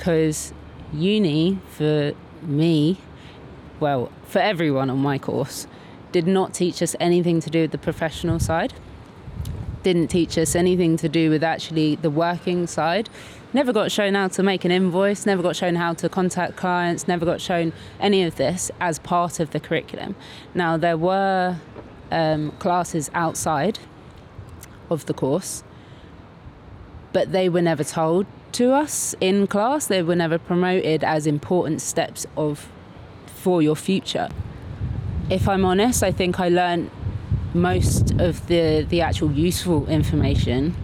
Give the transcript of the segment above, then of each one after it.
because uni for me, well, for everyone on my course, did not teach us anything to do with the professional side. Didn't teach us anything to do with actually the working side. Never got shown how to make an invoice, never got shown how to contact clients, never got shown any of this as part of the curriculum. Now, there were um, classes outside of the course, but they were never told to us in class. They were never promoted as important steps of for your future. If I'm honest, I think I learned most of the, the actual useful information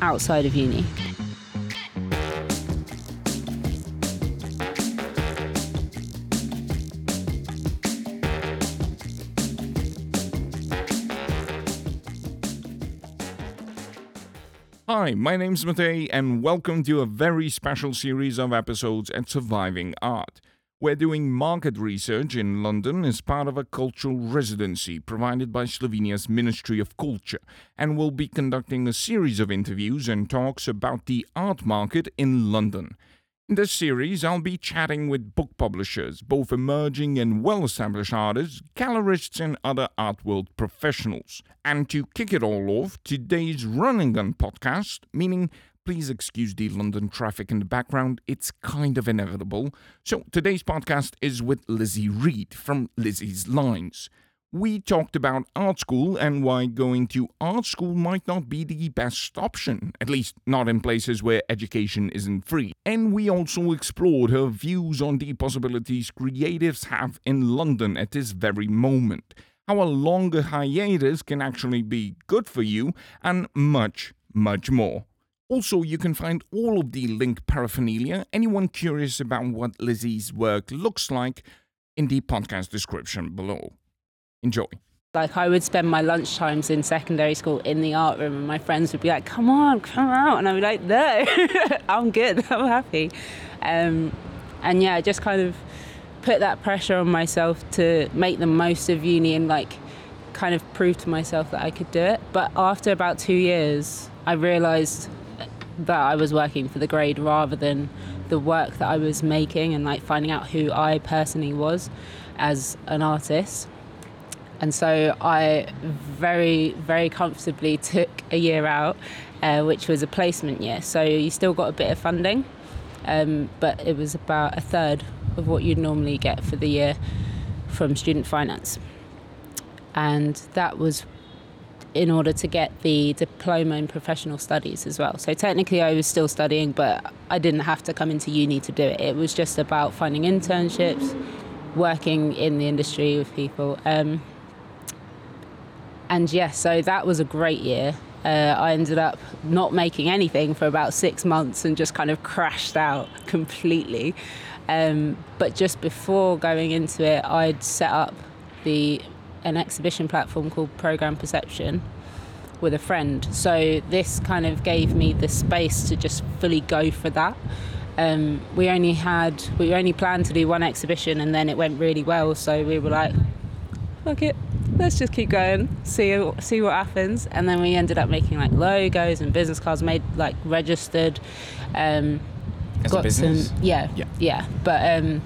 outside of uni. Hi, my name's Matej, and welcome to a very special series of episodes at Surviving Art. We're doing market research in London as part of a cultural residency provided by Slovenia's Ministry of Culture, and we'll be conducting a series of interviews and talks about the art market in London. In this series, I'll be chatting with book publishers, both emerging and well established artists, gallerists, and other art world professionals. And to kick it all off, today's Running Gun podcast, meaning Please excuse the London traffic in the background, it's kind of inevitable. So, today's podcast is with Lizzie Reed from Lizzie's Lines. We talked about art school and why going to art school might not be the best option, at least not in places where education isn't free. And we also explored her views on the possibilities creatives have in London at this very moment, how a longer hiatus can actually be good for you, and much, much more. Also, you can find all of the link paraphernalia, anyone curious about what Lizzie's work looks like, in the podcast description below. Enjoy. Like I would spend my lunch times in secondary school in the art room, and my friends would be like, "Come on, come out," and I'd be like, "No, I'm good, I'm happy." Um, and yeah, just kind of put that pressure on myself to make the most of uni and like kind of prove to myself that I could do it. But after about two years, I realised that I was working for the grade rather than the work that I was making and like finding out who I personally was as an artist. And so I very, very comfortably took a year out, uh, which was a placement year. So you still got a bit of funding, um, but it was about a third of what you'd normally get for the year from student finance. And that was in order to get the diploma in professional studies as well. So technically, I was still studying, but I didn't have to come into uni to do it. It was just about finding internships, working in the industry with people. Um, and yeah, so that was a great year. Uh, I ended up not making anything for about six months and just kind of crashed out completely. Um, but just before going into it, I'd set up the an exhibition platform called Program Perception with a friend. So this kind of gave me the space to just fully go for that. Um, we only had we only planned to do one exhibition and then it went really well. So we were like, fuck it, let's just keep going, see see what happens. And then we ended up making like logos and business cards, made like registered. Um, As a business? Some, yeah, Yeah. yeah, but. Um,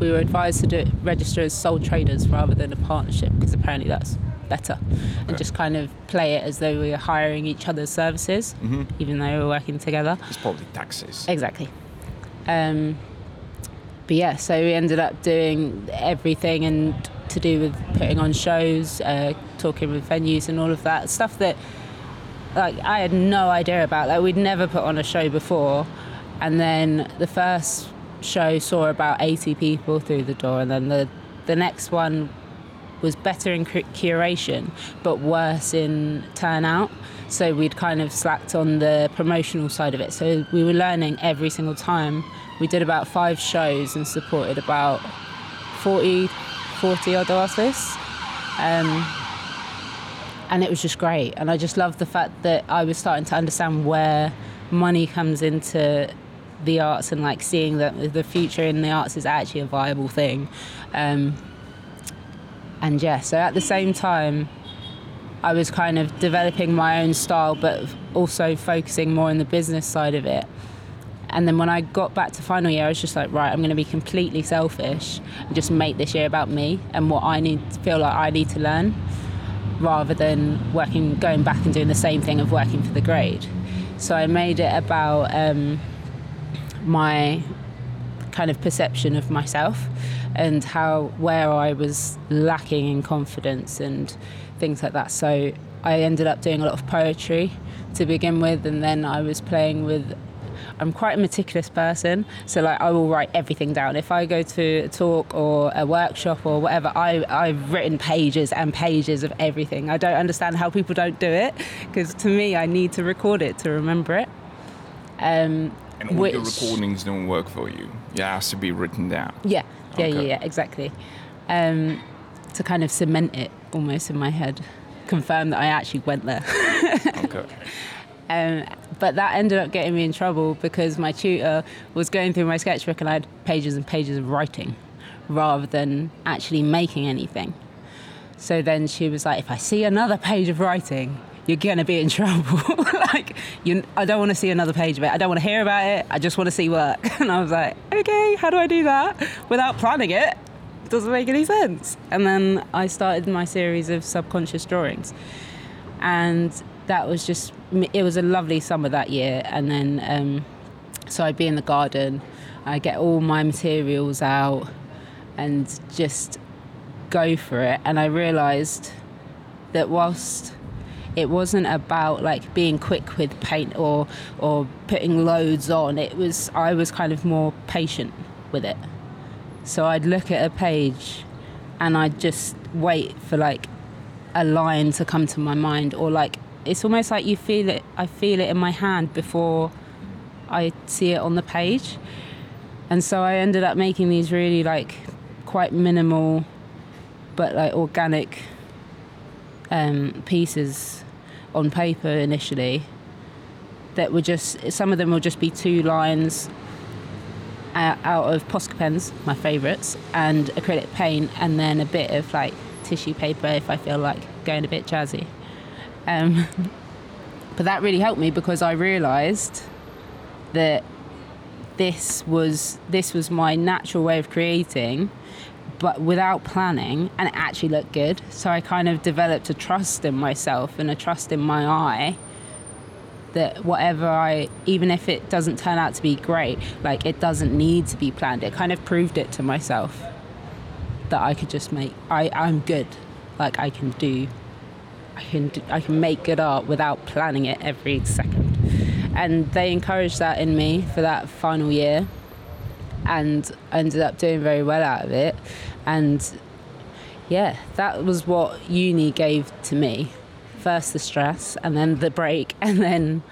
we were advised to do register as sole traders rather than a partnership because apparently that's better and Okay. just kind of play it as though we were hiring each other's services Mm-hmm. even though we were working together It's probably taxes. exactly um, but yeah so we ended up doing everything and to do with putting on shows uh, talking with venues and all of that. Stuff that like I had no idea about. Like we'd never put on a show before. And then the first show saw about 80 people through the door. And then the the next one was better in curation but worse in turnout. So we'd kind of slacked on the promotional side of it. So we were learning every single time. We did about five shows and supported about 40 40 odd artists um, and it was just great. And i just loved the fact that i was starting to understand where money comes into the arts and like seeing that the future in the arts is actually a viable thing. Um, and yeah so at the same time i was kind of developing my own style but also focusing more on the business side of it and then when I got back to final year, I was just like, right, I'm going to be completely selfish and just make this year about me and what I need to feel like I need to learn, rather than working, going back and doing the same thing of working for the grade. So I made it about um, my kind of perception of myself and how where I was lacking in confidence and things like that. So I ended up doing a lot of poetry to begin with, and then I was playing with. I'm quite a meticulous person, so like I will write everything down. If I go to a talk or a workshop or whatever, I I've written pages and pages of everything. I don't understand how people don't do it because to me, I need to record it to remember it. Um, And all which, your recordings don't work for you. It has to be written down. Yeah, yeah, Okay. yeah, yeah, exactly. Um, to kind of cement it almost in my head, confirm that I actually went there. Okay. Um, but that ended up getting me in trouble because my tutor was going through my sketchbook and I had pages and pages of writing rather than actually making anything. So then she was like, if I see another page of writing, you're gonna be in trouble. like, you, I don't want to see another page of it. I don't want to hear about it. I just want to see work. And I was like, okay, how do I do that without planning it? Doesn't make any sense. And then I started my series of subconscious drawings, and that was just it was a lovely summer that year. And then um, so I'd be in the garden, I get all my materials out, and just go for it. And I realised that whilst it wasn't about like being quick with paint or or putting loads on, it was I was kind of more patient with it. So I'd look at a page and I'd just wait for like a line to come to my mind or like it's almost like you feel it I feel it in my hand before I see it on the page. And so I ended up making these really like quite minimal but like organic um, pieces on paper initially that were just some of them will just be two lines uh, out of Posca pens, my favourites, and acrylic paint, and then a bit of like tissue paper if I feel like going a bit jazzy. Um, but that really helped me because I realised that this was this was my natural way of creating but without planning and it actually looked good. So i kind of developed a trust in myself and a trust in my eye that whatever i even if it doesn't turn out to be great like it doesn't need to be planned. It kind of proved it to myself that i could just make i i'm good. Like i can do i can do, i can make good art without planning it every second. And they encouraged that in me for that final year and I ended up doing very well out of it. And yeah that was what uni gave to me. First the stress and then the break and then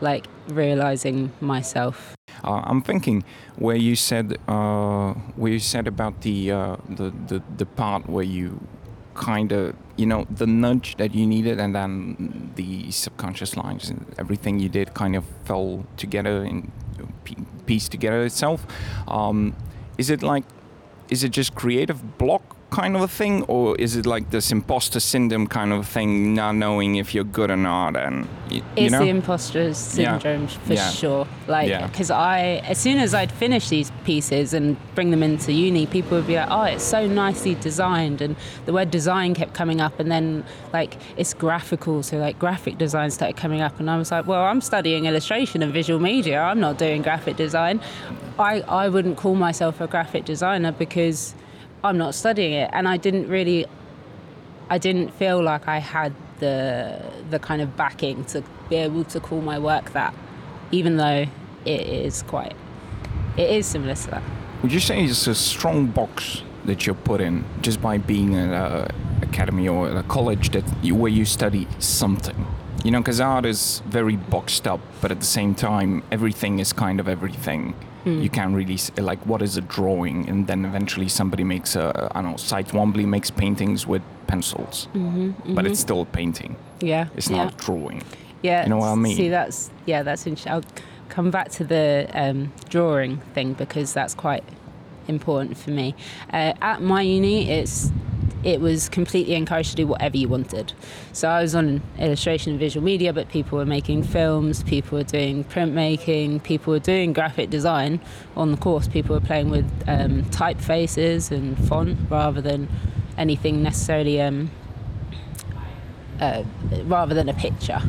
like realizing myself. Uh, I'm thinking where you said uh, where you said about the, uh, the the the part where you kind of you know the nudge that you needed and then the subconscious lines and everything you did kind of fell together and pieced together itself. Um, is it like is it just creative block kind of a thing or is it like this imposter syndrome kind of thing not knowing if you're good or not and y- you it's know? the imposter syndrome for Yeah. sure. Like Yeah. because i as soon as i'd finish these pieces and bring them into uni people would be like oh it's so nicely designed and the word design kept coming up and then like it's graphical so like graphic design started coming up and i was like well i'm studying illustration and visual media. I'm not doing graphic design. I i wouldn't call myself a graphic designer because i'm not studying it and i didn't really I didn't feel like I had the the kind of backing to be able to call my work that, even though it is quite, it is similar to that. Would you say it's a strong box that you're put in just by being at a academy or a college that you, where you study something? You know, because art is very boxed up, but at the same time, everything is kind of everything. You can't really like what is a drawing, and then eventually somebody makes a I don't know. Cy Twombly makes paintings with pencils, but it's still a painting. Yeah, It's yeah. not drawing. Yeah, You know what I mean? See, that's yeah, that's interesting. I'll come back to the um, drawing thing because that's quite important for me. Uh, at my uni, it's it was completely encouraged to do whatever you wanted. So I was on illustration and visual media, but people were making films, people were doing printmaking, people were doing graphic design on the course. People were playing with um, typefaces and font rather than anything necessarily, um, uh, rather than a picture.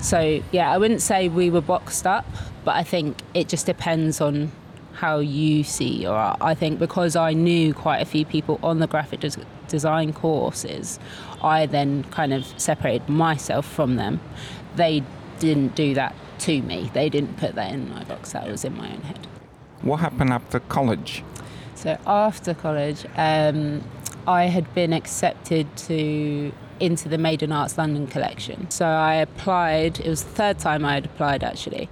So yeah, I wouldn't say we were boxed up, but I think it just depends on how you see your art. I think because I knew quite a few people on the graphic des- design courses, I then kind of separated myself from them. They didn't do that to me. They didn't put that in my box. That was in my own head. What happened after college? So after college, um, I had been accepted to into the Made in Arts London collection. So I applied. It was the third time I had applied actually.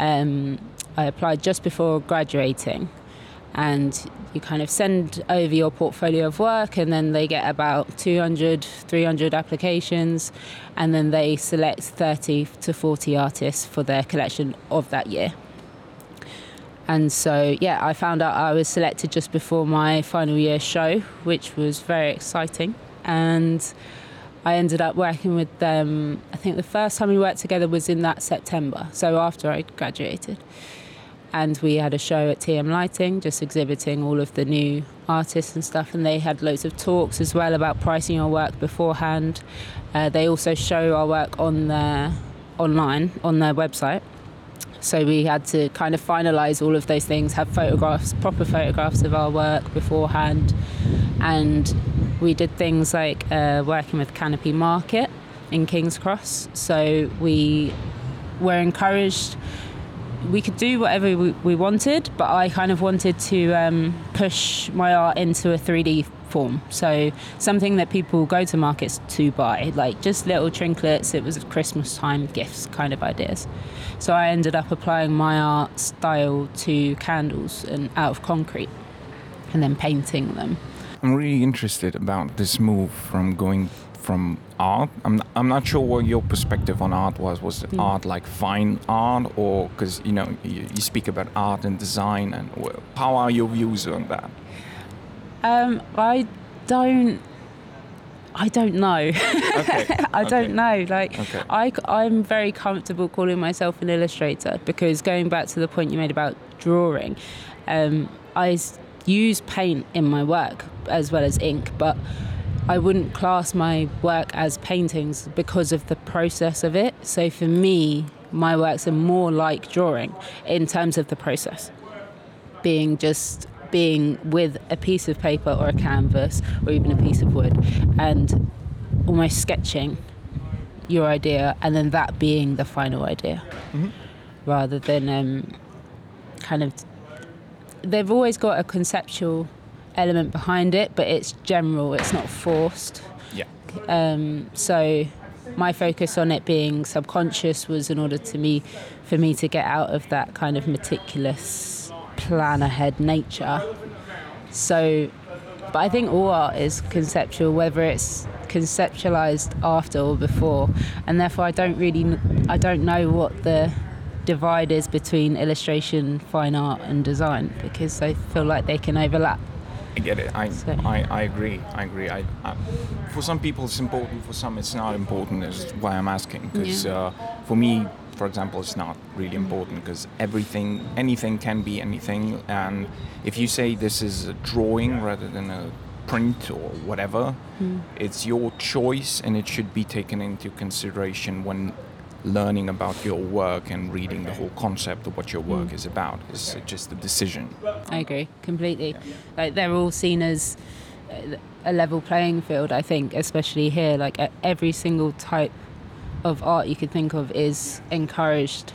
Um, I applied just before graduating, and you kind of send over your portfolio of work, and then they get about 200, 300 applications, and then they select 30 to 40 artists for their collection of that year. And so, yeah, I found out I was selected just before my final year show, which was very exciting. And I ended up working with them. I think the first time we worked together was in that September, so after I graduated. And we had a show at TM Lighting, just exhibiting all of the new artists and stuff. And they had loads of talks as well about pricing our work beforehand. Uh, they also show our work on their online on their website. So we had to kind of finalise all of those things, have photographs, proper photographs of our work beforehand, and we did things like uh, working with Canopy Market in King's Cross. So we were encouraged. We could do whatever we, we wanted, but I kind of wanted to um, push my art into a 3D form. So something that people go to markets to buy, like just little trinkets. It was Christmas time gifts kind of ideas. So I ended up applying my art style to candles and out of concrete, and then painting them. I'm really interested about this move from going from art. I'm I'm not sure what your perspective on art was. Was mm. art like fine art, or because you know you, you, speak about art and design, and how are your views on that? Um, I don't. I don't know. Okay. I okay. don't know. Like okay. I, I'm very comfortable calling myself an illustrator because going back to the point you made about drawing, um, I use paint in my work as well as ink, but I wouldn't class my work as paintings because of the process of it. So for me, my works are more like drawing in terms of the process. Being just being with a piece of paper or a canvas or even a piece of wood and almost sketching your idea and then that being the final idea mm-hmm. rather than um, kind of they've always got a conceptual element behind it, but it's general. It's not forced. Yeah. Um, so my focus on it being subconscious was in order to me, for me to get out of that kind of meticulous plan ahead nature. So, but I think all art is conceptual, whether it's conceptualized after or before, and therefore I don't really, I don't know what the divide is between illustration, fine art, and design because I feel like they can overlap. I get it. I, so. I, I agree. I agree. I, I, for some people it's important. For some it's not important. Is why I'm asking. Because yeah. uh, for me, for example, it's not really important because everything, anything can be anything. And if you say this is a drawing rather than a print or whatever, mm. it's your choice, and it should be taken into consideration when learning about your work and reading the whole concept of what your work mm. is about. It's just a decision. I agree completely. Like they're all seen as a level playing field. I think, especially here, like every single type of art you could think of is encouraged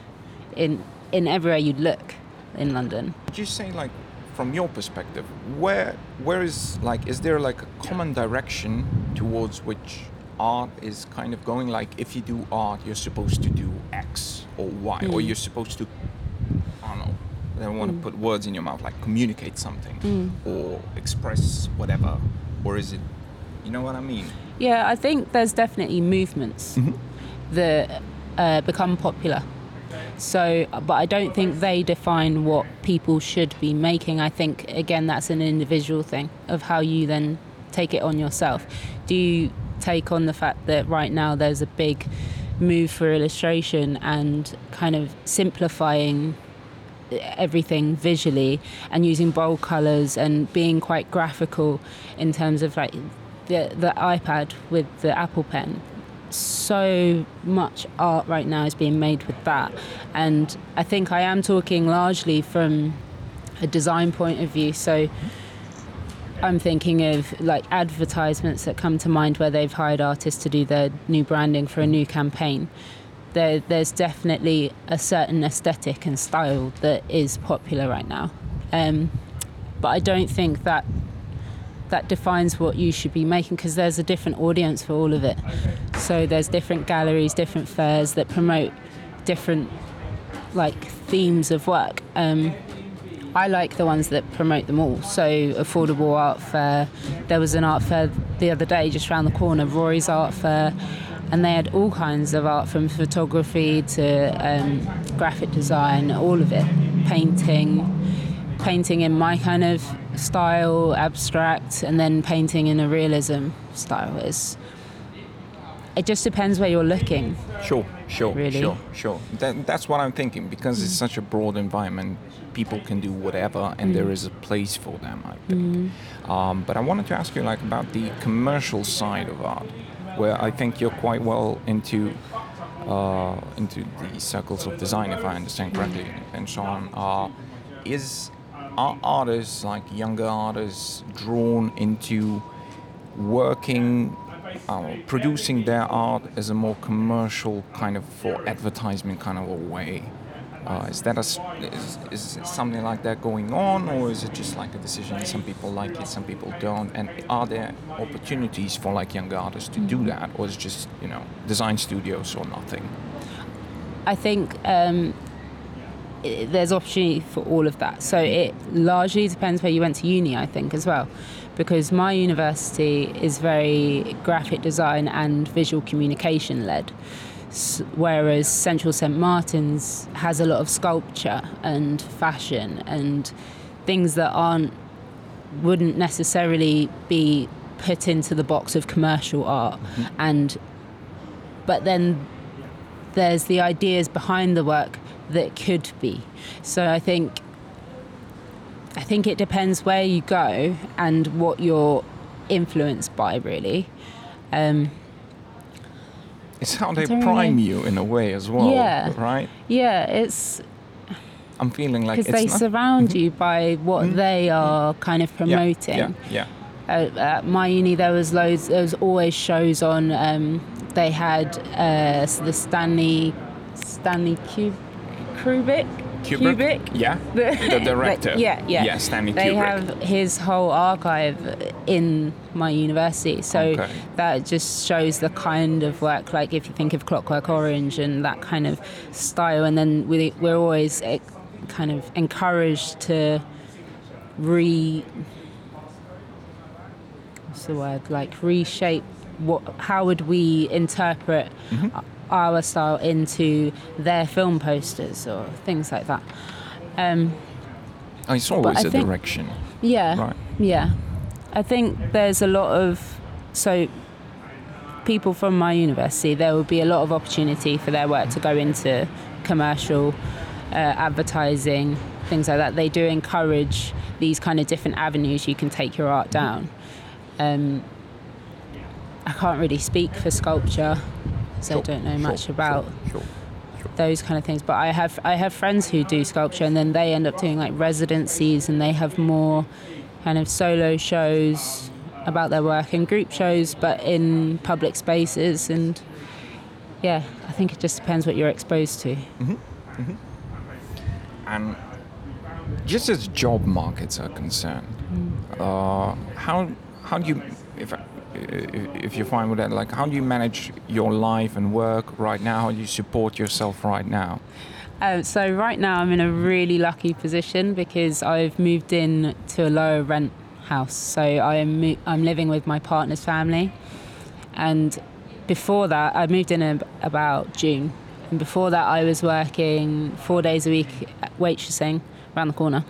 in in everywhere you'd look in London. Would you say like from your perspective, where where is like is there like a common direction towards which art is kind of going like if you do art you're supposed to do x or y mm. or you're supposed to i don't know i don't want mm. to put words in your mouth like communicate something mm. or express whatever or is it you know what i mean yeah i think there's definitely movements mm-hmm. that uh, become popular so but i don't think they define what people should be making i think again that's an individual thing of how you then take it on yourself? Do you take on the fact that right now there's a big move for illustration and kind of simplifying everything visually and using bold colors and being quite graphical in terms of like the the iPad with the Apple Pen so much art right now is being made with that. And I think I am talking largely from a design point of view. So I'm thinking of like advertisements that come to mind where they've hired artists to do their new branding for a new campaign. There, there's definitely a certain aesthetic and style that is popular right now. Um, but I don't think that that defines what you should be making because there's a different audience for all of it. So there's different galleries, different fairs that promote different like themes of work. Um, I like the ones that promote them all. So affordable art fair. There was an art fair the other day just around the corner, Rory's art fair, and they had all kinds of art from photography to um, graphic design, all of it, painting, painting in my kind of style, abstract, and then painting in a realism style. Is it just depends where you're looking. Sure, sure, really. sure, sure. That, that's what I'm thinking because it's such a broad environment. People can do whatever, and mm. there is a place for them. I think. Mm. Um, but I wanted to ask you, like, about the commercial side of art, where I think you're quite well into. Uh, into the circles of design, if I understand correctly, and so on. Uh, is are artists, like younger artists, drawn into working, uh, producing their art as a more commercial kind of for advertisement kind of a way? Uh, is that a, is, is something like that going on, or is it just like a decision? Some people like it, some people don't. And are there opportunities for like younger artists to do that, or is it just you know design studios or nothing? I think um, there's opportunity for all of that. So it largely depends where you went to uni, I think, as well, because my university is very graphic design and visual communication led, whereas Central St Martin's has a lot of sculpture and fashion and things that aren't wouldn't necessarily be put into the box of commercial art mm-hmm. and but then there's the ideas behind the work that could be. So I think I think it depends where you go and what you're influenced by, really. Um, it's how they prime really... you in a way as well, yeah. right? Yeah, it's. I'm feeling like because they not... surround mm-hmm. you by what mm-hmm. they are kind of promoting. Yeah, yeah. yeah. at my uni, there was loads. There was always shows on. Um, they had uh, the Stanley Stanley Cube Kubrick. Kubrick? Yeah. the director. yeah, yeah. Yeah, Stanley they Kubrick. have his whole archive in my university. So okay. that just shows the kind of work, like if you think of Clockwork Orange and that kind of style. And then we, we're always eh, kind of encouraged to re. What's the word? Like reshape what how would we interpret mm-hmm our style into their film posters or things like that. Um, oh, it's always a think, direction. Yeah. Right. Yeah. I think there's a lot of so people from my university. There will be a lot of opportunity for their work to go into commercial uh, advertising, things like that. They do encourage these kind of different avenues you can take your art down. Um, I can't really speak for sculpture sure, I don't know sure, much about sure, those kind of things. But I have I have friends who do sculpture, and then they end up doing like residencies, and they have more kind of solo shows about their work and group shows, but in public spaces. And yeah, I think it just depends what you're exposed to. Mm-hmm. Mm-hmm. And just as job markets are concerned, mm. uh, how how do you if if you're fine with that, like how do you manage your life and work right now? How do you support yourself right now? Uh, so right now I'm in a really lucky position because I've moved in to a lower rent house. So I am I'm living with my partner's family, and before that I moved in about June, and before that I was working four days a week waitressing around the corner,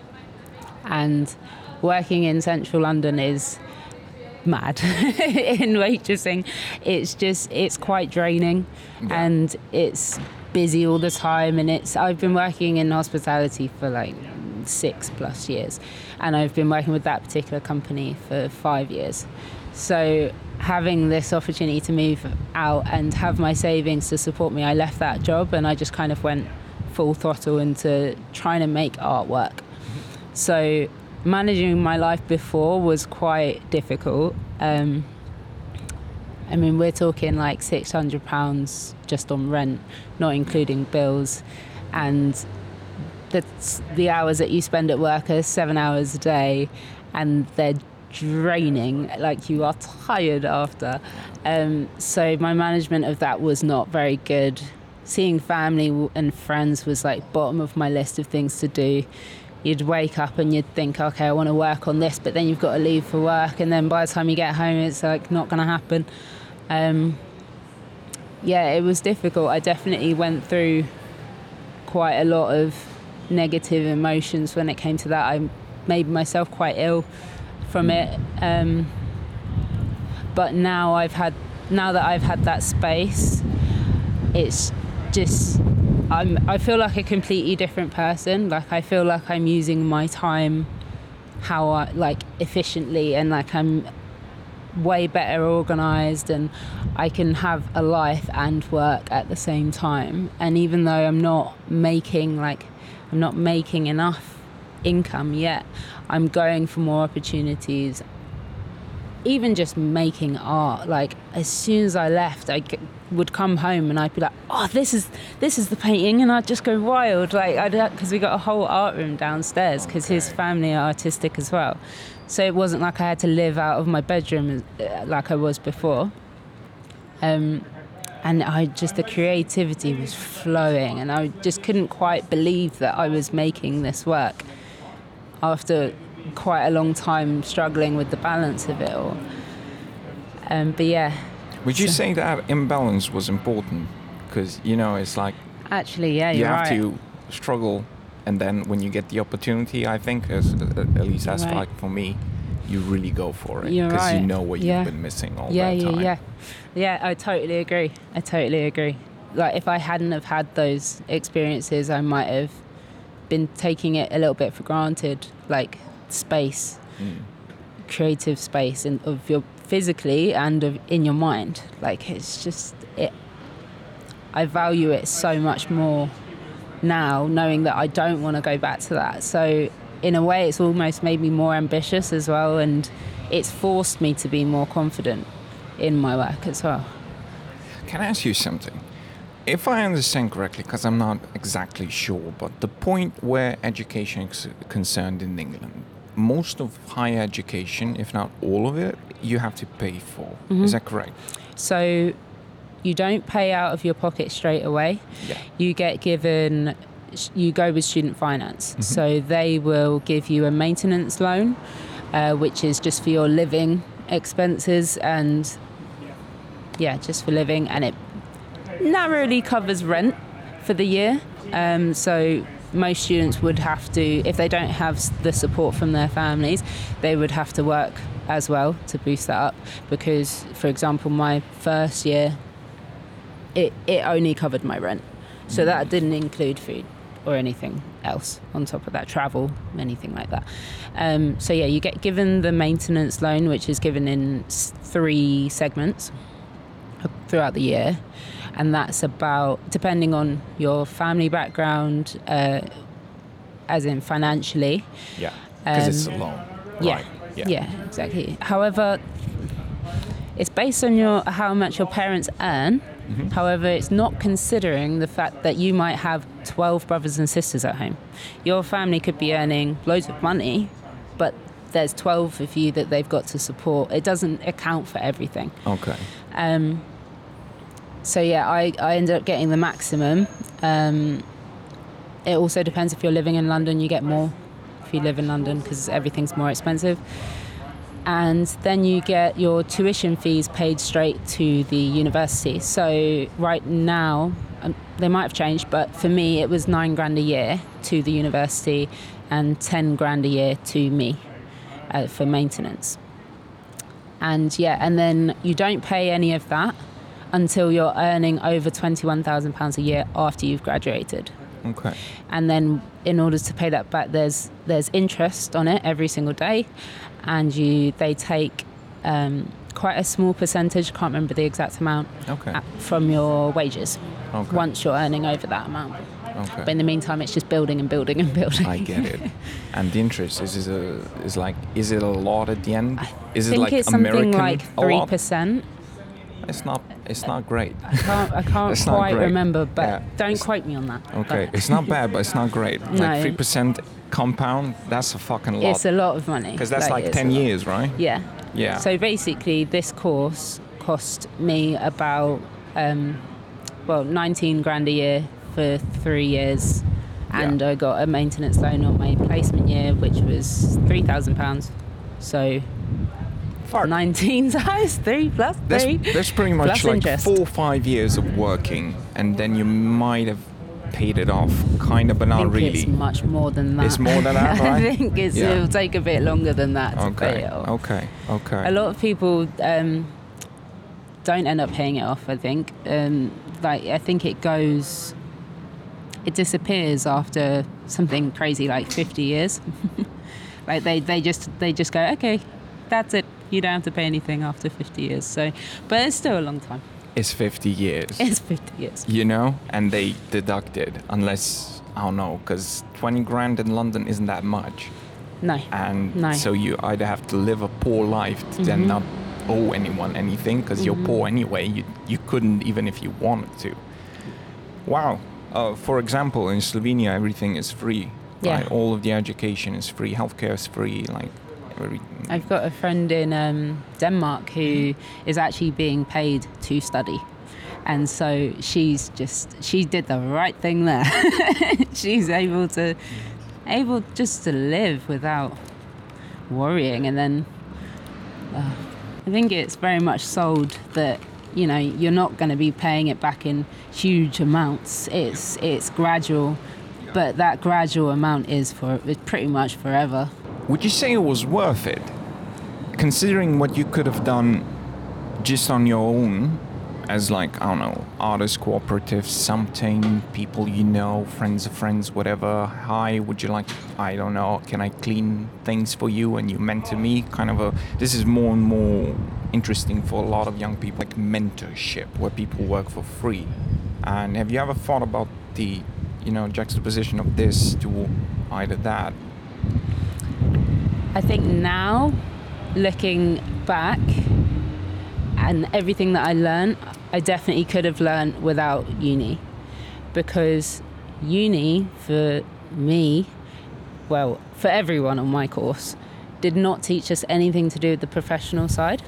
and working in central London is mad in waitressing. It's just it's quite draining, Yeah. and it's busy all the time. And it's I've been working in hospitality for like six plus years, and I've been working with that particular company for five years. So having this opportunity to move out and have my savings to support me, I left that job and I just kind of went full throttle into trying to make art work. Mm-hmm. So managing my life before was quite difficult. Um, I mean, we're talking like six hundred pounds just on rent, not including bills, and that's the hours that you spend at work are seven hours a day, and they're draining. Like you are tired after. Um, so my management of that was not very good. Seeing family and friends was like bottom of my list of things to do. You'd wake up and you'd think, okay, I want to work on this, but then you've got to leave for work, and then by the time you get home, it's like not going to happen. Um, yeah, it was difficult. I definitely went through quite a lot of negative emotions when it came to that. I made myself quite ill from it. Um, but now I've had, now that I've had that space, it's just, I'm, I feel like a completely different person. Like I feel like I'm using my time how I, like efficiently and like I'm way better organized and I can have a life and work at the same time. And even though I'm not making like I'm not making enough income yet, I'm going for more opportunities. Even just making art, like as soon as I left, I would come home and I'd be like, "Oh, this is this is the painting," and I'd just go wild. Like I'd because we got a whole art room downstairs because his family are artistic as well. So it wasn't like I had to live out of my bedroom uh, like I was before. Um, and I just the creativity was flowing, and I just couldn't quite believe that I was making this work after quite a long time struggling with the balance of it all. Um, but yeah, Would you So- say that imbalance was important? Because you know, it's like actually, yeah, you have right. to struggle, and then when you get the opportunity, I think, as, at least that's Right. like for me, you really go for it because you know what Yeah. you've been missing all yeah, that yeah, time. yeah, yeah. I totally agree. I totally agree. Like if I hadn't have had those experiences, I might have been taking it a little bit for granted, like space, Mm. creative space, and of your physically and of in your mind. Like it's just it. I value it so much more now, knowing that I don't want to go back to that. So in a way, it's almost made me more ambitious as well, and it's forced me to be more confident in my work as well. Can I ask you something? If I understand correctly, because I'm not exactly sure, but the point where education is concerned in England, most of higher education, if not all of it, you have to pay for. Mm-hmm. Is that correct? So you don't pay out of your pocket straight away. Yeah. You get given, you go with student finance. So they will give you a maintenance loan, uh, which is just for your living expenses and yeah, just for living, and it narrowly covers rent for the year. Um, so most students would have to, if they don't have the support from their families, they would have to work as well to boost that up. Because, for example, my first year, it, it only covered my rent. So that didn't include food or anything else on top of that, travel, anything like that. Um, so yeah, you get given the maintenance loan, which is given in three segments throughout the year, and that's about depending on your family background, uh, as in financially. Yeah. Because it's Um, a loan. Yeah, Right. yeah, exactly. However, it's based on your how much your parents earn. Mm-hmm. However, it's not considering the fact that you might have 12 brothers and sisters at home. Your family could be earning loads of money, but there's 12 of you that they've got to support. It doesn't account for everything. Okay. Um, so yeah, I, I ended up getting the maximum. Um, it also depends if you're living in London, you get more if you live in London because everything's more expensive. And then you get your tuition fees paid straight to the university. So right now, um, they might have changed, but for me, it was nine grand a year to the university and 10 grand a year to me uh, for maintenance. And yeah, and then you don't pay any of that until you're earning over £21,000 a year after you've graduated. Okay. And then in order to pay that back, there's there's interest on it every single day, and you they take um, quite a small percentage. Can't remember the exact amount Okay. uh, from your wages Okay. once you're earning over that amount. Okay. But in the meantime, it's just building and building and building. I get it. And the interest is is a is like is it a lot at the end? Is I it like American like three percent. It's not it's not great. I can't, I can't quite remember, but Yeah. don't It's- quote me on that. Okay. It's not bad, but it's not great. Like No. three percent compound, that's a fucking lot. it's a lot of money. Because that's like it's ten years, right? Yeah. Yeah. So basically, this course cost me about, um, well, 19 grand a year for three years. And Yeah. I got a maintenance loan on my placement year, which was £3,000. So Fuck. 19 times 3 plus 3. That's, that's pretty much like interest. four or five years of working, and then you might have paid it off, kind of, but not think it's really. much more than that. It's more than that, I think it's, Yeah. it'll take a bit longer than that to pay Okay. it off. Okay. Okay. A lot of people um, don't end up paying it off. I think, um, like I think it goes, it disappears after something crazy like 50 years. like they, they just they just go, okay, that's it. You don't have to pay anything after 50 years. So, but it's still a long time. It's 50 years. It's 50 years. you know, and they deduct it unless I don't know, because 20 grand in London isn't that much, No. and No. so you either have to live a poor life to Mhm. then not owe anyone anything because Mhm. you're poor anyway. You you couldn't even if you wanted to. Wow. Uh, for example, in Slovenia, everything is free. Yeah. Right? All of the education is free. Healthcare is free. Like every. I've got a friend in um, Denmark who is actually being paid to study. And so she's just she did the right thing there. she's able to able just to live without worrying and then uh, I think it's very much sold that you know you're not going to be paying it back in huge amounts. It's it's gradual, but that gradual amount is for it's pretty much forever. Would you say it was worth it, considering what you could have done just on your own, as like I don't know, artist cooperative, something, people you know, friends of friends, whatever. Hi, would you like? I don't know. Can I clean things for you? And you mentor me. Kind of a. This is more and more interesting for a lot of young people, like mentorship, where people work for free. And have you ever thought about the, you know, juxtaposition of this to either that I think now, looking back, and everything that I learned, I definitely could have learned without uni, because uni for me, well, for everyone on my course, did not teach us anything to do with the professional side.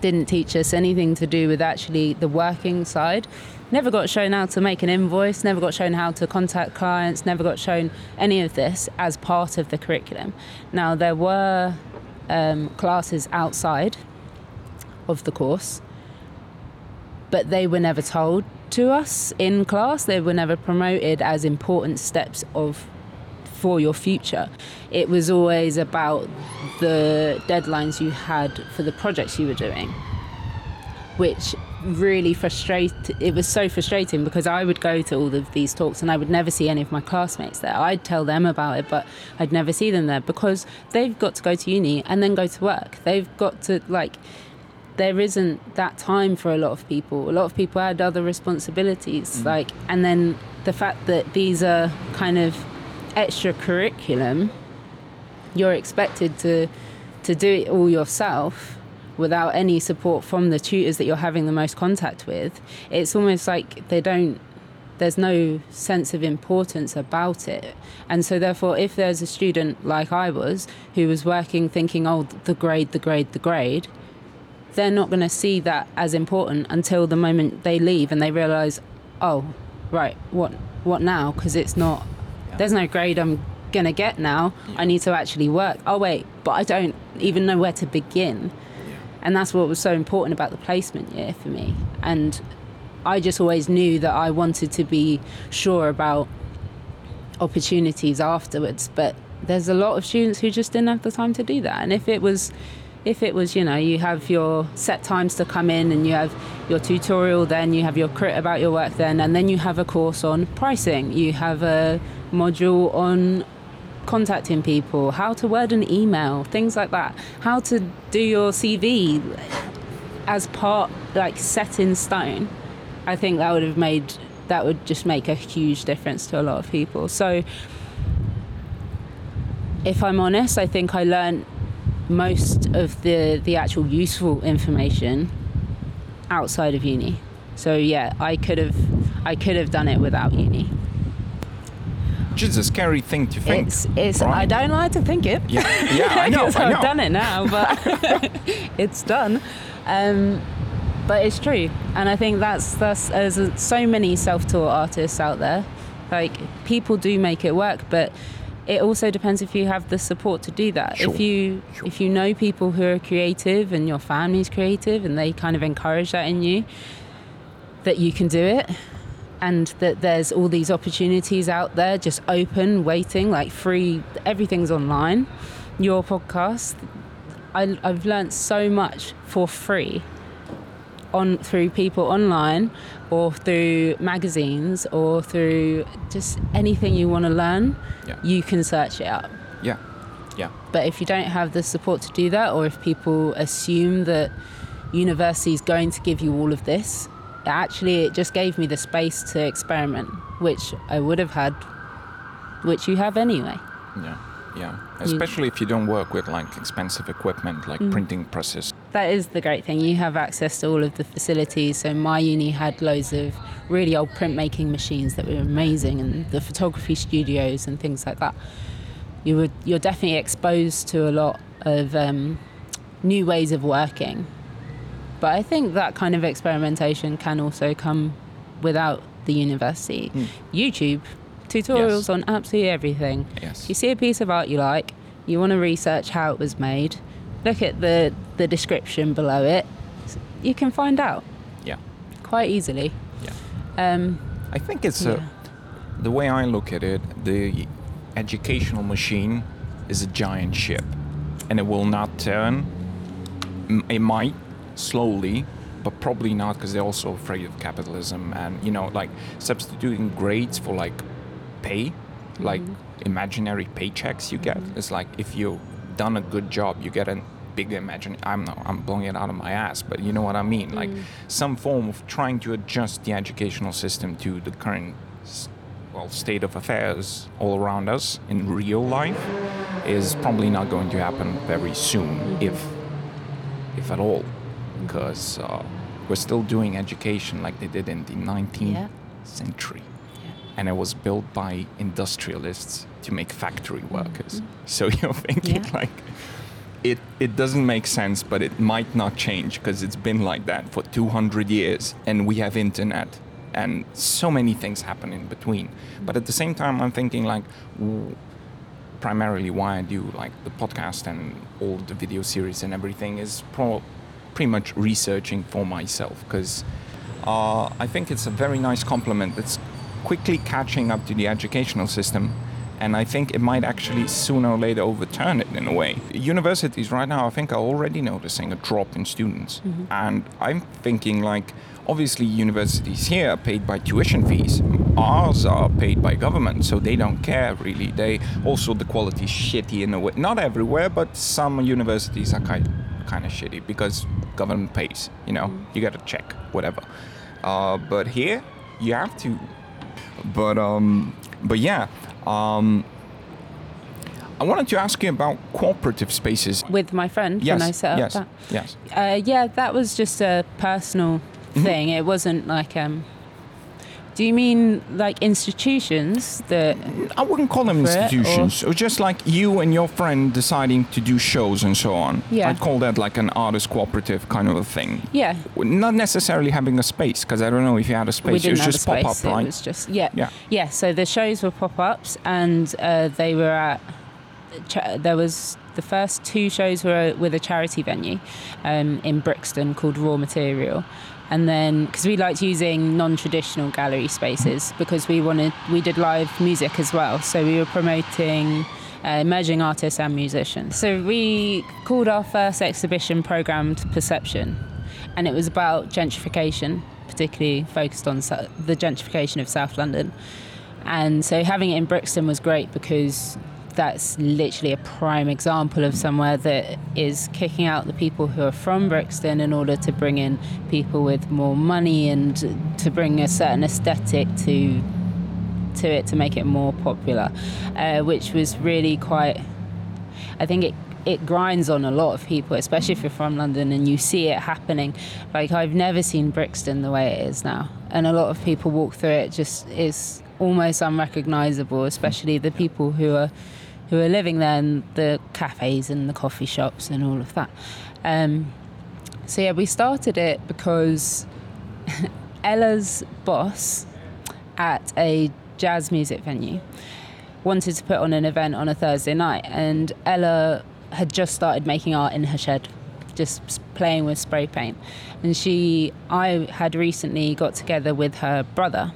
Didn't teach us anything to do with actually the working side. Never got shown how to make an invoice, never got shown how to contact clients, never got shown any of this as part of the curriculum. Now, there were um, classes outside of the course, but they were never told to us in class. They were never promoted as important steps of for your future. It was always about the deadlines you had for the projects you were doing, which really frustrated. It was so frustrating because I would go to all of these talks and I would never see any of my classmates there. I'd tell them about it, but I'd never see them there because they've got to go to uni and then go to work. They've got to like there isn't that time for a lot of people. A lot of people had other responsibilities, mm. like, and then the fact that these are kind of extra curriculum, you're expected to to do it all yourself without any support from the tutors that you're having the most contact with. It's almost like they don't. There's no sense of importance about it. And so, therefore, if there's a student like I was who was working thinking, oh, the grade, the grade, the grade, they're not going to see that as important until the moment they leave and they realize oh right what what now because it's not there's no grade i'm going to get now i need to actually work oh wait but i don't even know where to begin and that's what was so important about the placement year for me. And i just always knew that i wanted to be sure about opportunities afterwards. But there's a lot of students who just didn't have the time to do that. And if it was if it was, you know, you have your set times to come in and you have your tutorial then, you have your crit about your work then, and then you have a course on pricing, you have a module on contacting people, how to word an email, things like that, how to do your CV as part, like set in stone, I think that would have made, that would just make a huge difference to a lot of people. So, if I'm honest, I think I learned most of the the actual useful information outside of uni. So yeah, I could have I could have done it without uni. Which is a scary thing to think. It's it's I don't like to think it. Yeah, yeah, I know, I. I've done it now, but it's done. Um, but it's true, and I think that's that's there's so many self-taught artists out there. Like people do make it work, but it also depends if you have the support to do that. Sure, If you sure. if you know people who are creative and your family's creative and they kind of encourage that in you, that you can do it and that there's all these opportunities out there just open waiting like free everything's online. Your podcast I, i've learned so much for free on through people online or through magazines or through just anything you want to learn Yeah. you can search it up. Yeah, yeah, but if you don't have the support to do that, or if people assume that university is going to give you all of this, actually, it just gave me the space to experiment, which I would have had, which you have anyway. yeah, yeah. Especially if you don't work with like expensive equipment Mm. like printing presses. That is the great thing. You have access to all of the facilities. So my uni had loads of really old printmaking machines that were amazing, and the photography studios and things like that. You would you're definitely exposed to a lot of um, new ways of working. But I think that kind of experimentation can also come without the university. Mm. YouTube tutorials Yes. on absolutely everything. Yes. You see a piece of art you like, you want to research how it was made, look at the, the description below it, you can find out Yeah, quite easily. yeah. Um, I think it's yeah. a the way I look at it, the educational machine is a giant ship, and it will not turn. It might slowly, but probably not because they're also afraid of capitalism and you know, like substituting grades for like pay, like mm-hmm. imaginary paychecks you get. Mm-hmm. It's like if you've done a good job, you get a big imagine. I'm not, I'm blowing it out of my ass, but you know what I mean. Like mm. some form of trying to adjust the educational system to the current well state of affairs all around us in real life is probably not going to happen very soon, mm-hmm. if if at all, because uh, we're still doing education like they did in the 19th Yeah. century, Yeah. and it was built by industrialists to make factory workers. So you're thinking Mm-hmm. Yeah. like. It, it doesn't make sense, but it might not change because it's been like that for 200 years, and we have internet, and so many things happen in between. But at the same time, I'm thinking like, w- primarily why I do like the podcast and all the video series and everything is pro- pretty much researching for myself because uh, I think it's a very nice complement. It's quickly catching up to the educational system. And I think it might actually sooner or later overturn it in a way. Universities right now, I think, are already noticing a drop in students. And I'm thinking, like, obviously, universities here are paid by tuition fees. Ours are paid by government, so they don't care really. They also the quality is shitty in a way. Not everywhere, but some universities are kind kind of shitty because government pays. You know, you got to check whatever. Uh, but here, you have to. But um, but yeah. Um, I wanted to ask you about cooperative spaces. with my friend Yes, when I set up yes, that. yes. Uh, yeah, that was just a personal Mm-hmm. thing. It wasn't like. Um, do you mean like institutions that? I wouldn't call them For it, or- institutions. Just like you and your friend deciding to do shows and so on. Yeah. I'd call that like an artist cooperative kind of a thing. Yeah, Not necessarily having a space, because I don't know if you had a space. we it didn't was have just a space. pop up, right? It was just yeah, Yeah. yeah. So the shows were pop ups, and uh, they were at. There was the first two shows were with a charity venue um, in Brixton called Raw Material, and then because we liked using non-traditional gallery spaces because we wanted we did live music as well, so we were promoting uh, emerging artists and musicians. So we called our first exhibition programmed Perception, and it was about gentrification, particularly focused on the gentrification of South London. And so having it in Brixton was great because that's literally a prime example of somewhere that is kicking out the people who are from Brixton in order to bring in people with more money and to bring a certain aesthetic to to it to make it more popular, uh, which was really quite. I think it it grinds on a lot of people, especially if you're from London and you see it happening. Like I've never seen Brixton the way it is now, and a lot of people walk through it just is almost unrecognizable, especially the people who are who are living there and the cafes and the coffee shops and all of that. Um, so yeah, we started it because Ella's boss at a jazz music venue wanted to put on an event on a Thursday night, and Ella had just started making art in her shed, just playing with spray paint. And she, I had recently got together with her brother.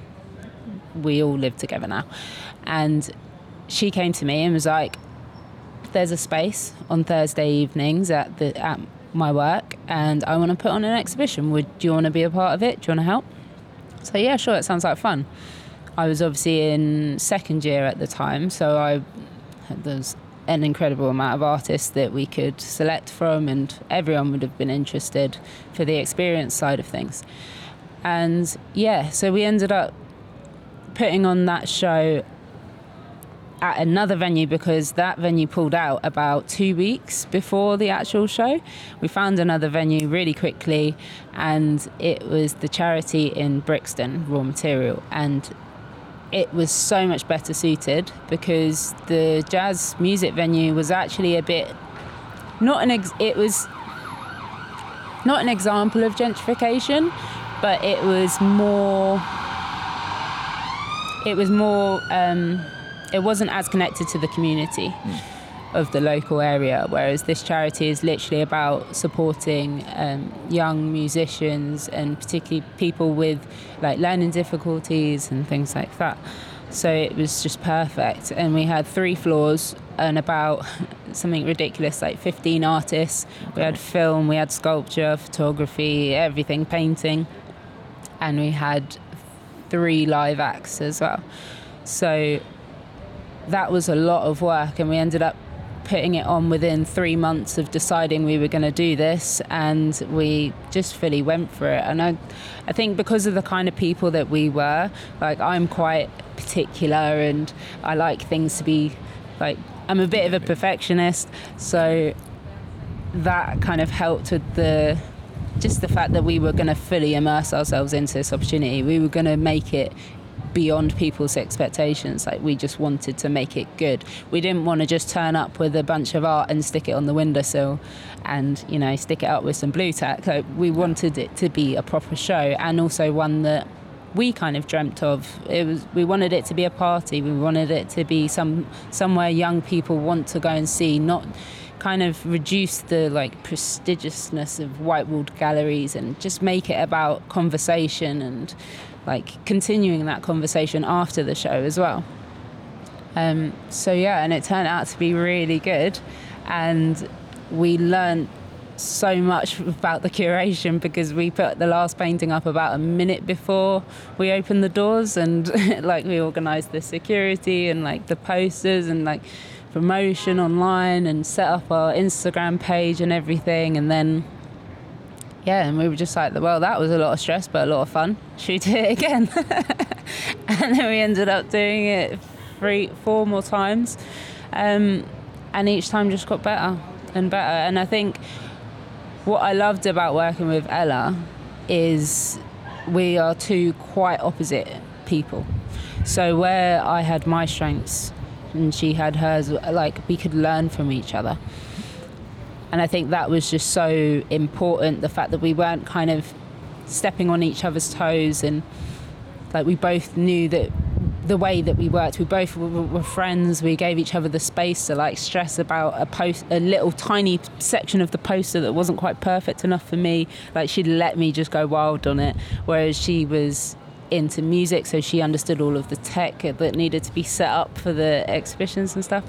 We all live together now, and she came to me and was like, "There's a space on Thursday evenings at the at my work, and I want to put on an exhibition. Would do you want to be a part of it? Do you want to help?" So yeah, sure. It sounds like fun. I was obviously in second year at the time, so I there's an incredible amount of artists that we could select from, and everyone would have been interested for the experience side of things. And yeah, so we ended up putting on that show at another venue because that venue pulled out about two weeks before the actual show. We found another venue really quickly, and it was the charity in Brixton, Raw Material. And it was so much better suited because the jazz music venue was actually a bit not an ex- it was not an example of gentrification but it was more it was more um, it wasn't as connected to the community mm of the local area, whereas this charity is literally about supporting um, young musicians and particularly people with like learning difficulties and things like that. So it was just perfect, and we had three floors and about something ridiculous like 15 artists. We had film, we had sculpture, photography, everything, painting, and we had three live acts as well. So that was a lot of work, and we ended up putting it on within three months of deciding we were going to do this, and we just fully went for it. And I, I think because of the kind of people that we were, like I'm quite particular, and I like things to be like I'm a bit of a perfectionist, so that kind of helped with the just the fact that we were going to fully immerse ourselves into this opportunity. We were going to make it beyond people's expectations. Like we just wanted to make it good. We didn't want to just turn up with a bunch of art and stick it on the windowsill and, you know, stick it up with some Blu Tack. Like we wanted it to be a proper show and also one that we kind of dreamt of. It was we wanted it to be a party. We wanted it to be some somewhere young people want to go and see, not kind of reduce the like prestigiousness of white walled galleries and just make it about conversation and like continuing that conversation after the show as well. Um, so yeah, and it turned out to be really good, and we learned so much about the curation because we put the last painting up about a minute before we opened the doors, and like we organised the security and like the posters and like promotion online and set up our Instagram page and everything, and then yeah, and we were just like, well, that was a lot of stress, but a lot of fun. Shoot it again. and then we ended up doing it three, four more times. Um, and each time just got better and better. And I think what I loved about working with Ella is we are two quite opposite people. So where I had my strengths and she had hers, like we could learn from each other. And I think that was just so important the fact that we weren't kind of stepping on each other's toes and like we both knew that the way that we worked we both were, friends we gave each other the space to like stress about a post a little tiny section of the poster that wasn't quite perfect enough for me. Like she'd let me just go wild on it whereas she was into music, so she understood all of the tech that needed to be set up for the exhibitions and stuff.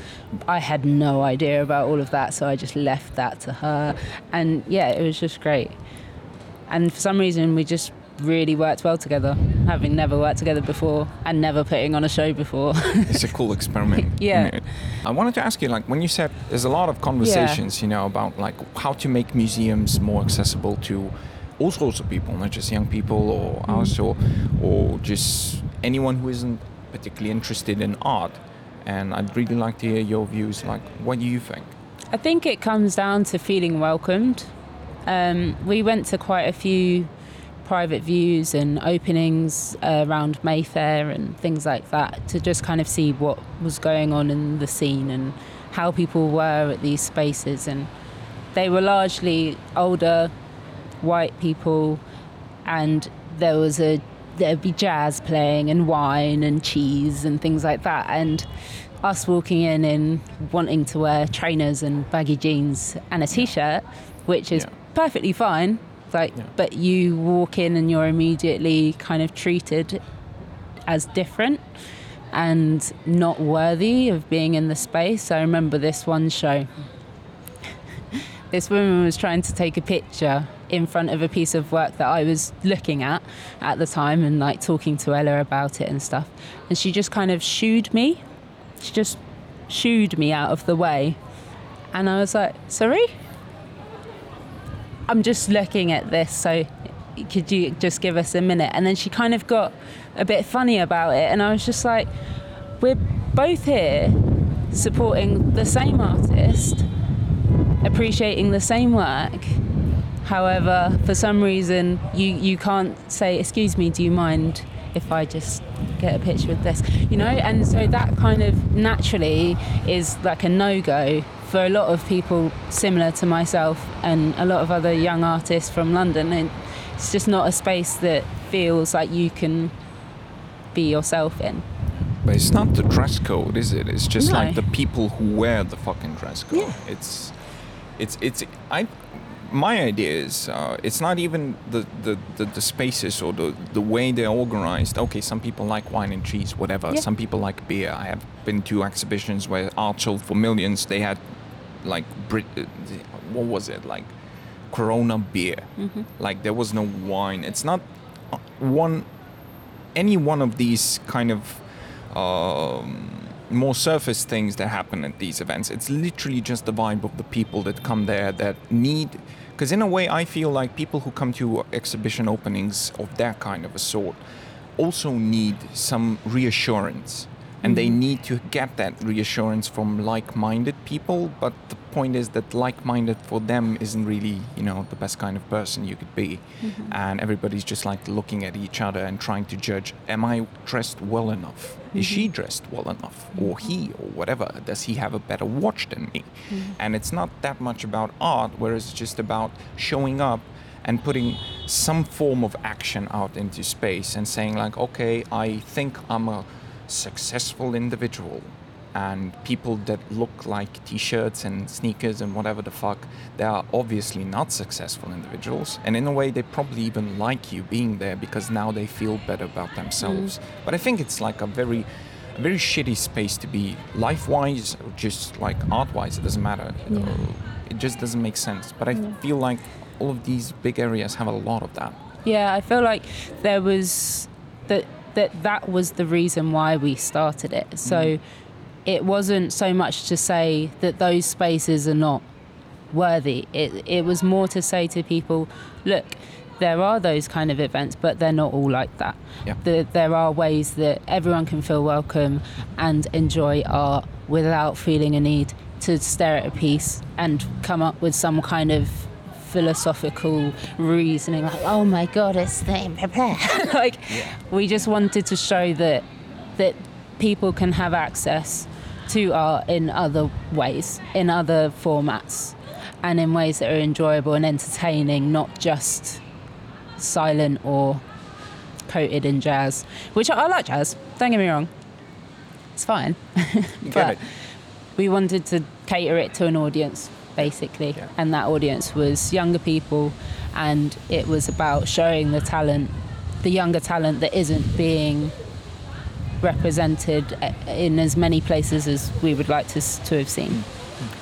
I had no idea about all of that, so I just left that to her. And yeah, it was just great. And for some reason, we just really worked well together, having never worked together before and never putting on a show before. it's a cool experiment. Yeah. I wanted to ask you, like, when you said there's a lot of conversations, you know, about like how to make museums more accessible to all sorts of people, not just young people or Mm. us or or just anyone who isn't particularly interested in art. And I'd really like to hear your views. Like, what do you think? I think it comes down to feeling welcomed. Um, we went to quite a few private views and openings uh, around Mayfair and things like that to just kind of see what was going on in the scene and how people were at these spaces. And they were largely older white people, and there was a there'd be jazz playing and wine and cheese and things like that. And us walking in and wanting to wear trainers and baggy jeans and a t-shirt, which is Yeah. perfectly fine. Like, Yeah. but you walk in and you're immediately kind of treated as different and not worthy of being in the space. I remember this one show. This woman was trying to take a picture in front of a piece of work that I was looking at at the time and like talking to Ella about it and stuff. And she just kind of shooed me. She just shooed me out of the way. And I was like, sorry? I'm just looking at this, so could you just give us a minute? And then she kind of got a bit funny about it. And I was just like, we're both here supporting the same artist, appreciating the same work. However, for some reason, you, you can't say, Excuse me, do you mind if I just get a picture with this? You know? And so that kind of naturally is like a no go for a lot of people similar to myself and a lot of other young artists from London. And it's just not a space that feels like you can be yourself in. But it's not the dress code, is it? It's just No. like the people who wear the fucking dress code. Yeah. It's, it's, it's. I, my idea is, uh, it's not even the, the, the, the spaces or the, the way they're organized. Okay, some people like wine and cheese, whatever. Yeah. Some people like beer. I have been to exhibitions where art sold for millions. They had, like, Brit, uh, what was it like? Corona beer. Mm-hmm. Like there was no wine. It's not one any one of these kind of um, more surface things that happen at these events. It's literally just the vibe of the people that come there that need. Because in a way, I feel like people who come to exhibition openings of that kind of a sort also need some reassurance. And they hmm. need to get that reassurance from like-minded people. But the point is that like-minded for them isn't really, you know, the best kind of person you could be. Mm-hmm. And everybody's just like looking at each other and trying to judge: Am I dressed well enough? Is she mm-hmm. dressed well enough, mm-hmm. or he, or whatever? Does he have a better watch than me? And it's not that much about art, whereas it's just about showing up and putting some form of action out into space and saying like okay i think i'm a successful individual and people that look like t-shirts and sneakers and whatever the fuck they are obviously not successful individuals. And in a way they probably even like you being there because now they feel better about themselves. Mm. But i think it's like a very a very shitty space to be life-wise or just like art-wise it doesn't matter Yeah. It just doesn't make sense. But i feel like all of these big areas have a lot of that. Yeah, I feel like there was that that that was the reason why we started it. So mm. it wasn't so much to say that those spaces are not worthy. It it was more to say to people, look, there are those kind of events, but they're not all like that. Yeah. The, there are ways that everyone can feel welcome and enjoy art without feeling a need to stare at a piece and come up with some kind of philosophical reasoning like oh my god it's the like we just wanted to show that that people can have access to art in other ways in other formats and in ways that are enjoyable and entertaining not just silent or coated in jazz which I, I like jazz don't get me wrong. It's fine. But it. we wanted to cater it to an audience basically Yeah. and that audience was younger people and it was about showing the talent the younger talent that isn't being represented uh, in as many places as we would like to, to have seen.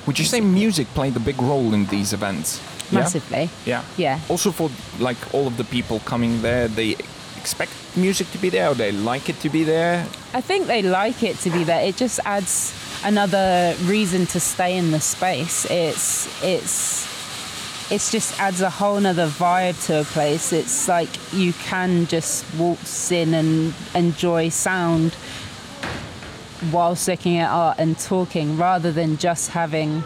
Would you say music played a big role in these events? Yeah? Massively. Yeah. Yeah. Also for like all of the people coming there, they expect music to be there or they like it to be there. I think they like it to be there. It just adds another reason to stay in the space. It's it's it's just adds a whole nother vibe to a place. It's like you can just waltz in and enjoy sound whilst looking at art and talking rather than just having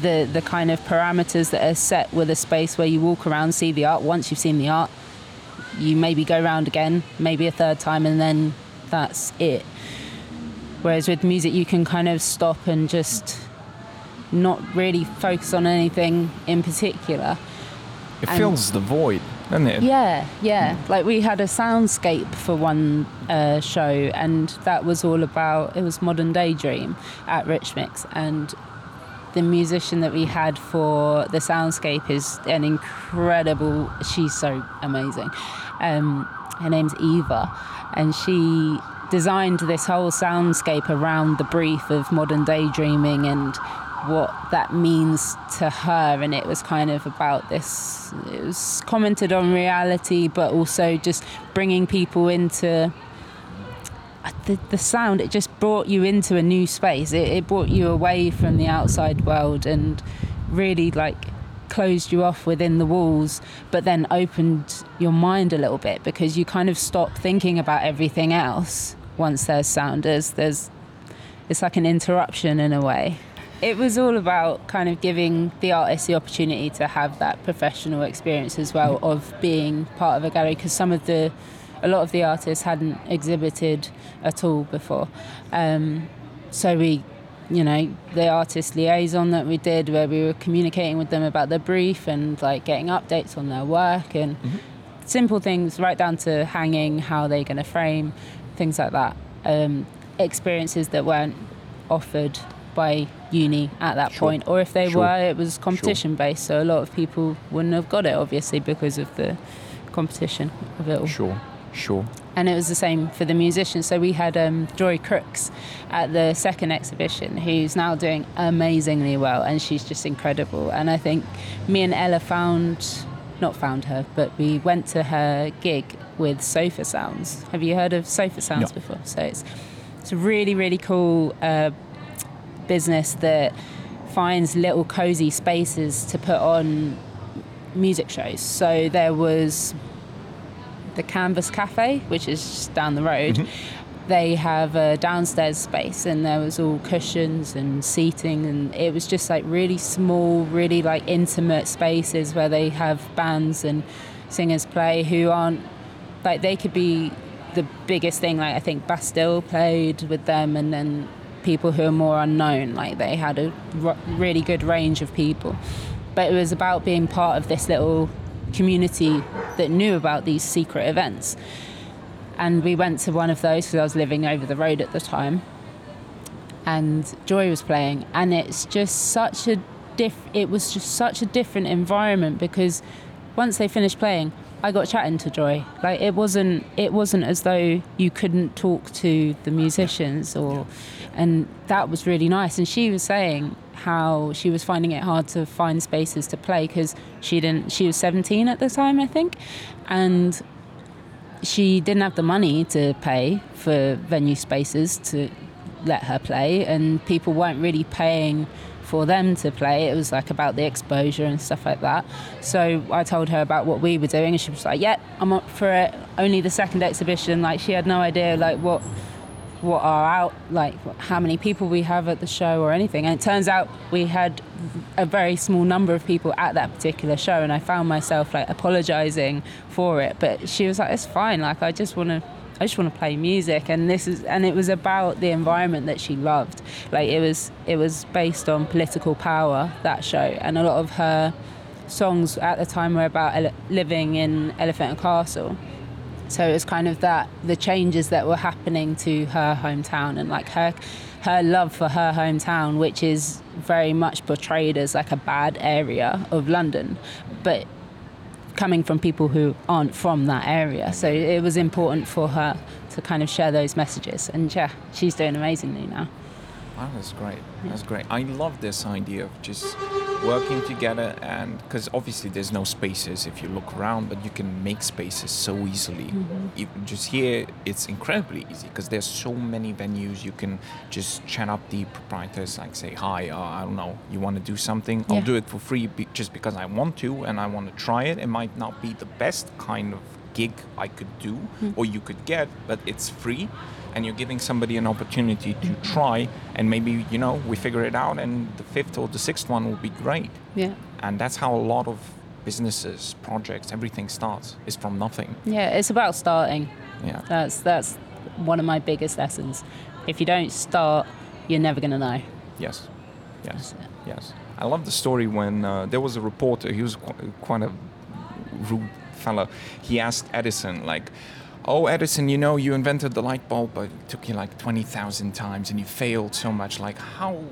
the the kind of parameters that are set with a space where you walk around, see the art. Once you've seen the art, you maybe go round again, maybe a third time, and then that's it. Whereas with music, you can kind of stop and just not really focus on anything in particular. It And- fills the void, doesn't it? Yeah, yeah. Like we had a soundscape for one uh, show, and that was all about it was Modern Daydream at Rich Mix, and the musician that we had for the soundscape is an incredible. She's so amazing. Um, her name's Eva, and she designed this whole soundscape around the brief of modern daydreaming and what that means to her and it was kind of about this it was commented on reality but also just bringing people into the, the sound it just brought you into a new space. It, it brought you away from the outside world and really like closed you off within the walls but then opened your mind a little bit because you kind of stop thinking about everything else once there's sound. There's there's it's like an interruption in a way. It was all about kind of giving the artist the opportunity to have that professional experience as well of being part of a gallery because some of the a lot of the artists hadn't exhibited at all before. Um, so we you know the artist liaison that we did where we were communicating with them about their brief and like getting updates on their work and simple things right down to hanging how they're going to frame things like that. Um, experiences that weren't offered by uni at that Sure. point or if they Sure. were it was competition based so a lot of people wouldn't have got it obviously because of the competition of it all. Sure, sure. and it was the same for the musicians. So we had um, Joy Crookes at the second exhibition, who's now doing amazingly well, and she's just incredible. And I think me and Ella found, not found her, but we went to her gig with Sofar Sounds. Have you heard of Sofar Sounds No. before? So it's it's a really really cool uh, business that finds little cozy spaces to put on music shows. So there was the Canvas Cafe, which is just down the road. Mm-hmm. They have a downstairs space, and there was all cushions and seating, and it was just like really small, really like intimate spaces where they have bands and singers play who aren't like they could be the biggest thing. Like I think Bastille played with them, and then people who are more unknown. Like they had a r- really good range of people, but it was about being part of this little community that knew about these secret events. And we went to one of those because I was living over the road at the time. And Joy was playing, and it's just such a diff. It was just such a different environment because once they finished playing, I got chatting to Joy. Like it wasn't. It wasn't as though you couldn't talk to the musicians, or, and that was really nice. And she was saying how she was finding it hard to find spaces to play because she didn't. She was 17 at the time, I think, and she didn't have the money to pay for venue spaces to let her play, and people weren't really paying for them to play. It was like about the exposure and stuff like that. So I told her about what we were doing, and she was like, "Yeah, I'm up for it." Only the second exhibition, like she had no idea like what what are out like how many people we have at the show or anything and it turns out we had a very small number of people at that particular show and i found myself like apologizing for it but she was like it's fine like i just want to I just want to play music, and this is, and it was about the environment that she loved. Like it was, it was based on political power that show, and a lot of her songs at the time were about ele- living in Elephant and Castle. So it was kind of that the changes that were happening to her hometown and like her her love for her hometown, which is very much portrayed as like a bad area of London, but coming from people who aren't from that area. So it was important for her to kind of share those messages. And yeah, she's doing amazingly now. Wow, that's great. That's great. I love this idea of just working together, and because obviously there's no spaces if you look around, but you can make spaces so easily. Mm-hmm. You- just here, it's incredibly easy because there's so many venues. You can just chat up the proprietors, like say, "Hi, uh, I don't know, you want to do something? Yeah. I'll do it for free be- just because I want to and I want to try it. It might not be the best kind of gig I could do or you could get, but it's free." And you're giving somebody an opportunity to try, and maybe you know we figure it out, and the fifth or the sixth one will be great. Yeah. And that's how a lot of businesses, projects, everything starts is from nothing. Yeah, it's about starting. Yeah. That's that's one of my biggest lessons. If you don't start, you're never going to know. Yes. Yes. Yes. I love the story when uh, there was a reporter. He was qu- quite a rude fellow. He asked Edison, like, "Oh, Edison, you know, you invented the light bulb, but it took you like twenty thousand times, and you failed so much. Like, how,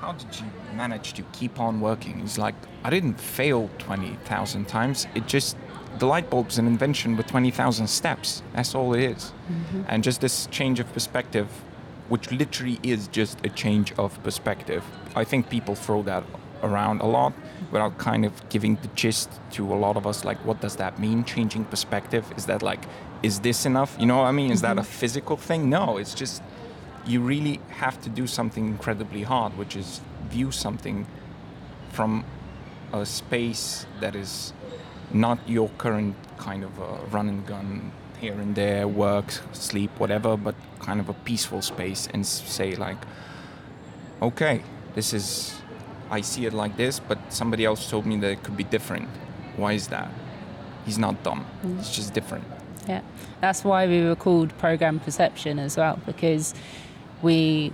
how did you manage to keep on working?" He's like, "I didn't fail twenty thousand times. It just." The light bulb's an invention with 20,000 steps. That's all it is. Mm-hmm. And just this change of perspective which literally is just a change of perspective. I think people throw that around a lot without kind of giving the gist to a lot of us like what does that mean changing perspective is that like is this enough you know what i mean is that a mm-hmm. physical thing no it's just you really have to do something incredibly hard which is view something from a space that is not your current kind of run and gun here and there, work, sleep, whatever, but kind of a peaceful space and say like, okay, this is, I see it like this, but somebody else told me that it could be different. Why is that? He's not dumb. It's mm. just different. Yeah, that's why we were called Program Perception as well, because we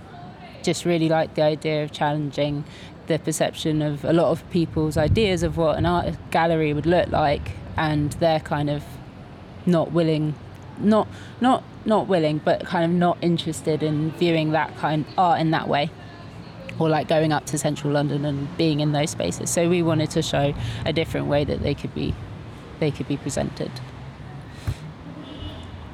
just really like the idea of challenging the perception of a lot of people's ideas of what an art gallery would look like, and they're kind of not willing, not not not willing, but kind of not interested in viewing that kind of art in that way. Or like going up to central London and being in those spaces. So we wanted to show a different way that they could be, they could be presented.